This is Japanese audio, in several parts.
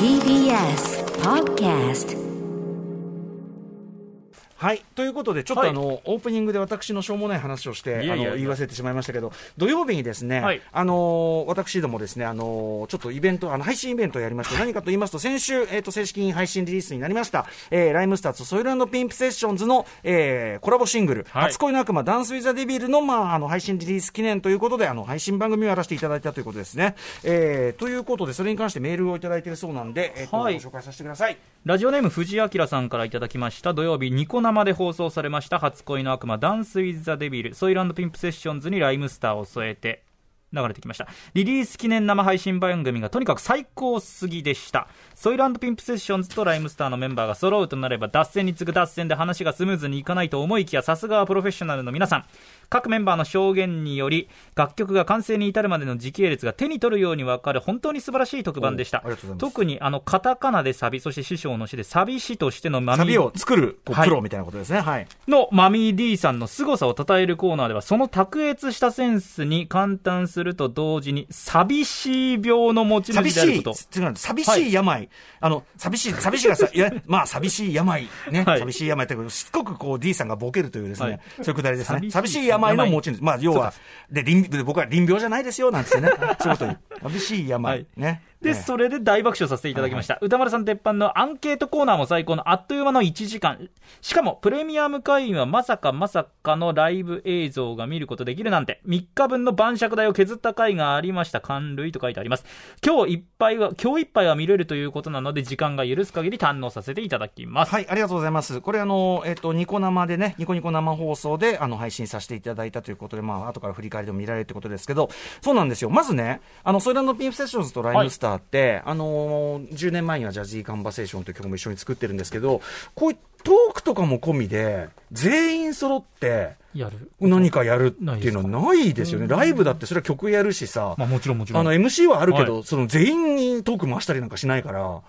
TBS Podcast はい。ということで、ちょっとあの、オープニングで私のしょうもない話をして、いやいやいやあの、言わせてしまいましたけど、土曜日にですね、はいあの、私どもですね、あの、ちょっとイベント、あの、配信イベントをやりまして、何かと言いますと、先週、えっ、と、正式に配信リリースになりました、えー、ライムスターとソイルピンプセッションズの、えー、コラボシングル、はい初恋の悪魔、ダンスウィザデビルの、まあ、あの、配信リリース記念ということで、あの、配信番組をやらせていただいたということですね。えー、ということで、それに関してメールをいただいているそうなんで、えっ、と、はいご紹介させてください。ラジオネーム藤井明さんからいただきました土曜日ニコ生生で放送されました初恋の悪魔 Dance with the Devil。 SOIL & "PIMP" SESSIONS に RHYMESTER を添えて。流れてきました。リリース記念生配信番組がとにかく最高すぎでした。 SOIL "PIMP" SESSIONS と RHYMESTER のメンバーが揃うとなれば脱線に次ぐ脱線で話がスムーズにいかないと思いきやさすがはプロフェッショナルの皆さん。各メンバーの証言により楽曲が完成に至るまでの時系列が手に取るように分かる本当に素晴らしい特番でした。特にあのカタカナでサビそして師匠の師でサビ師としてのマミサビを作る、プロみたいなことですね。はい。のマミー D さんの凄さを称えるコーナーではその卓越したセンスに感嘆すると同時に寂しい病の持ち寂しい、主であること。違う。寂しい病、あの、寂しい、寂しいがさ、いや、まあ、寂しい病、ね、はい。寂しい病って、しつこくこう D さんがボケるというですね、はい。そういうくだりですね。寂寂しいしい病の持ち主、まあ、要はで、臨で僕は臨病じゃないですよ、なんつってね、そういうことに、寂しい病、はい。ね。で、ねそれで大爆笑させていただきました。歌丸さん鉄板のアンケートコーナーも最高のあっという間の1時間。しかも、プレミアム会員はまさかまさかのライブ映像が見ることできるなんて、3日分の晩酌代を削った回がありました。感類と書いてあります。今日いっぱいは、今日いっぱいは見れるということなので、時間が許す限り堪能させていただきます。はい、ありがとうございます。これあの、えっ、と、ニコ生でね、ニコニコ生放送で、あの、配信させていただいたということで、まあ、後から振り返りでも見られるってことですけど、そうなんですよ。まずね、あの、ソイランドピンプセッションズとライムスターって、あのー、10年前にはジャジーカンバセーションという曲も一緒に作ってるんですけど、こういうトークとかも込みで、全員揃って、やる。何かやるっていうのはないですよね。ライブだってそれは曲やるしさ、まあもちろんもちろん。あの MC はあるけど、はその全員にトーク回したりなんかしないから、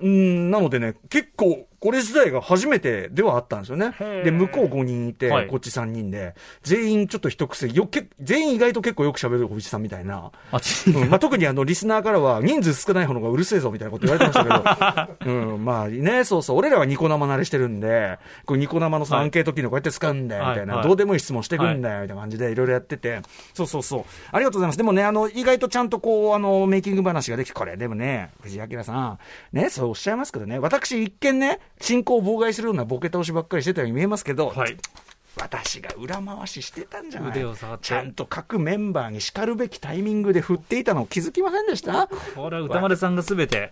うん、なのでね、結構、これ自体が初めてではあったんですよね。で、向こう5人いて、はい。こっち3人で、全員ちょっと一癖、よけ全員意外と結構よく喋るおじさんみたいな。うん。まあ、特にあの、リスナーからは、人数少ない方のがうるせえぞみたいなこと言われてましたけど、うん、まあね、そうそう、俺らはニコ生慣れしてるんで、こうニコ生のそのはいアンケート機能こうやって使うんだよ、みたいな、はい。はいどうでもいい質問してくんだよ、みたいな感じでいろいろやってて、そうそうそう、ありがとうございます。でもね、あの、意外とちゃんとこう、あの、メイキング話ができて、これ、でもね、藤井明さん、ね、そうおっしゃいますけどね、私一見ね、進行を妨害するようなボケ倒しばっかりしてたように見えますけど、はい。私が裏回ししてたんじゃない？腕を触ってちゃんと各メンバーに叱るべきタイミングで振っていたの気づきませんでした？これは歌丸さんがすべて、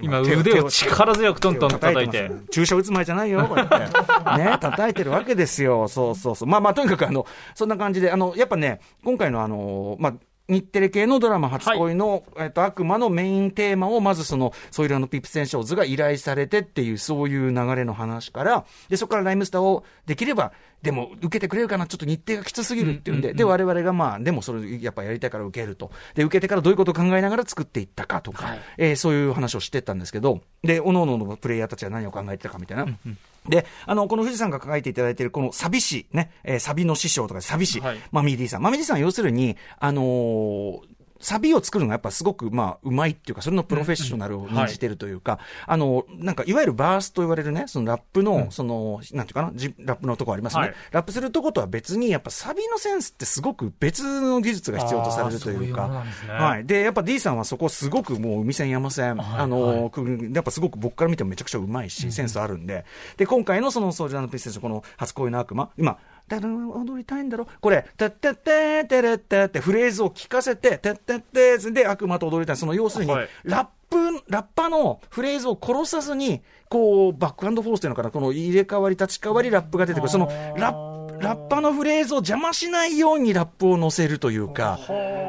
今腕を力強くトントン叩いて注射打つ前じゃないよ、こうやって。ね、叩いてるわけですよ。そうそうそう。まあまあ、とにかくあの、そんな感じで、あの、やっぱね、今回のあの、まあ、日テレ系のドラマ初恋の、えっと、悪魔のメインテーマを、まずその、ソイラのピップセンショーズが依頼されてっていう、そういう流れの話から、で、そこからライムスターをできれば、でも受けてくれるかな、ちょっと日程がきつすぎるっていうんで、で、我々がまあ、でもそれやっぱやりたいから受けると。で、受けてからどういうことを考えながら作っていったかとか、はい。えーそういう話をしてったんですけど、で、おのおののプレイヤーたちは何を考えてたかみたいな。で、あの、この富士山が書いていただいている、このサビ師、ね、えーサビの師匠とかサビ師、はいマミー D さん。マミー D さんは要するに、あのーサビを作るのがやっぱすごく、まあ、うまいっていうか、それのプロフェッショナルを演じてるというか、あの、なんか、いわゆるバースと言われるね、そのラップの、その、なんていうかな、じラップのとこありますね、はい。ラップするとことは別に、やっぱサビのセンスってすごく別の技術が必要とされるというか、はい。で、やっぱ D さんはそこすごくもう海線山線、はい。あの、くやっぱすごく僕から見てもめちゃくちゃうまいし、センスあるんで、で、今回のそのソージャーのピステンス、この初恋の悪魔、今、だら踊りたいんだろ？これ、たったっててれってってフレーズを聞かせて、たったってで悪魔と踊りたい。その要するに、はいラップ、ラッパのフレーズを殺さずに、こう、バックアンドフォースというのかな、この入れ替わり、立ち替わり、ラップが出てくる。その、ラップ、ラッパのフレーズを邪魔しないようにラップを乗せるというか、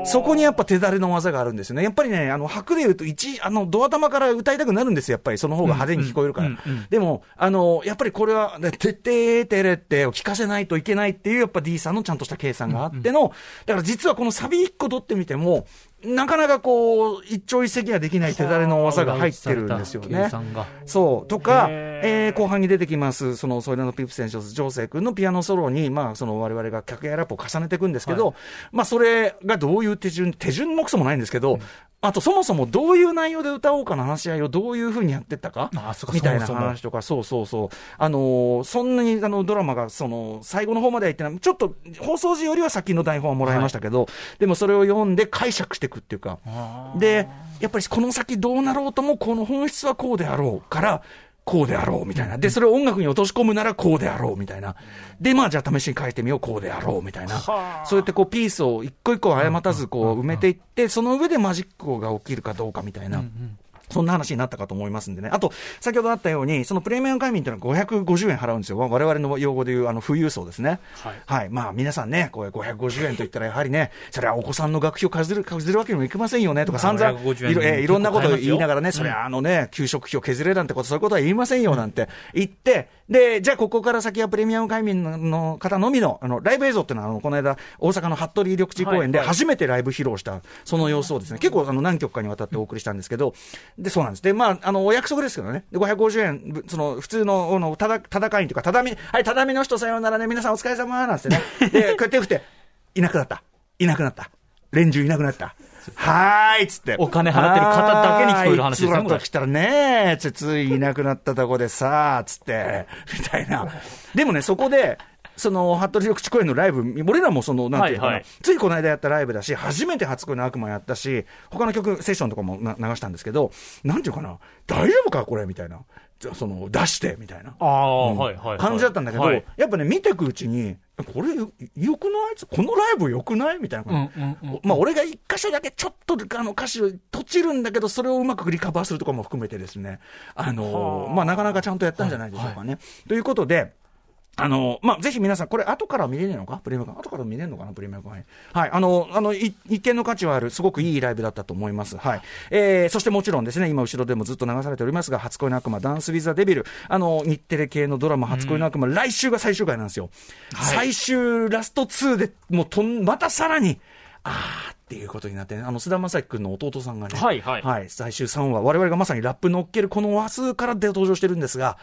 そこにやっぱ手だれの技があるんですよね。やっぱりね、あの、白で言うと、一、あの、ドア玉から歌いたくなるんですよ、やっぱり。その方が派手に聞こえるから。でも、あの、やっぱりこれは、ねてってーてれってを聞かせないといけないっていう、やっぱ D さんのちゃんとした計算があっての、だから実はこのサビ1個取ってみても、なかなかこう、一朝一夕にはできない手だれの技が入ってるんですよね。そう。とか、えー後半に出てきます、その、ソイラのピップ選手、ジョーセイ君のピアノソロに、まあ、その、我々が客やラップを重ねていくんですけど、まあ、それがどういう手順、手順もくそもないんですけど、あと、そもそもどういう内容で歌おうかの話し合いをどういうふうにやってったかあそうかみたいな話とか、そうそうそう。あのーそんなにあのドラマが、その、最後の方までは言ってない、ちょっと放送時よりは先の台本はもらいましたけど、でもそれを読んで解釈していくっていうか、で、やっぱりこの先どうなろうとも、この本質はこうであろうから、こうであろうみたいな。で、それを音楽に落とし込むならこうであろうみたいな。で、まあじゃあ試しに書いてみよう、こうであろうみたいな。そうやってこうピースを一個一個誤たずこう埋めていって、その上でマジックが起きるかどうかみたいな。そんな話になったかと思いますんでね。あと、先ほどあったように、そのプレミアム会民というのは550円払うんですよ。我々の用語でいう、あの、富裕層ですね。はい。まあ、皆さんね、これ550円と言ったら、やはりね、それはお子さんの学費を削る、削るわけにもいきませんよね、とか散々、550円いろ,、えーいろんなことを言いながらね、それはあのね、給食費を削れなんてこと、そういうことは言いませんよ、なんて言って、で、じゃあここから先はプレミアム会民の方のみの、あの、ライブ映像っていうのは、あの、この間、大阪の服部緑地公園ではいはい初めてライブ披露した、その様子をですね、結構あの、何曲かにわたってお送りしたんですけど、で、そうなんです。で、まあ、あの、お約束ですけどね、で、550円、ぶその、普通の、あの、ただ、ただ会員というか、ただみ、はい、ただみの人さようならね、皆さんお疲れ様なんてね、で、こうやって振って、いなくなった。いなくなった。連中いなくなった。はーいっつって。お金払ってる方だけに聞こえる話ですね来たらねつついいなくなったとこでさ、つって、みたいな。でもね、そこで、その、服部緑地公園のライブ、俺らもその、なんていうかな、はいはいついこの間やったライブだし、初めて初恋の悪魔やったし、他の曲、セッションとかもな流したんですけど、なんていうかな、大丈夫かこれみたいな。じゃあその、出して、みたいな。ああ、うんはいはいはい。感じだったんだけど、はいやっぱね、見てくうちに、これよ、よくない？このライブよくない？みたいな。うんうんうんまあ、俺が一箇所だけちょっとあの歌詞を閉じるんだけど、それをうまくリカバーするとかも含めてですね、あのーまあ、なかなかちゃんとやったんじゃないでしょうかね。ということで、あの、まあ、ぜひ皆さん、これ後から見れるのか？プレミアム後から見れるのかな？プレミアムはい。はい。あの、あの、い一見の価値はある、すごくいいライブだったと思います。はい。えー、そしてもちろんですね、今後ろでもずっと流されておりますが、初恋の悪魔、ダンス・ウィザ・デビル、あの、日テレ系のドラマ、初恋の悪魔、来週が最終回なんですよ。最終ラスト2で、もうとん、またさらに、あーっていうことになってね、あの、菅田将暉君の弟さんがね、はいはいはい、最終3話、我々がまさにラップ乗っけるこの話数からで登場してるんですが、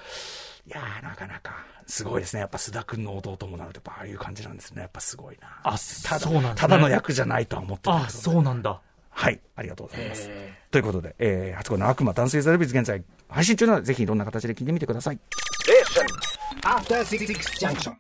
いやー、なかなか、すごいですね。やっぱ須田君の弟もなると、ああいう感じなんですね。やっぱすごいな。あたそうなんですねだ、ただの役じゃないとは思ってたあけどそうなんだ。はい、ありがとうございます。ということで、えー、初恋の悪魔、ダンスイザルビズ現在配信中なので、ぜひいろんな形で聞いてみてください。Junction.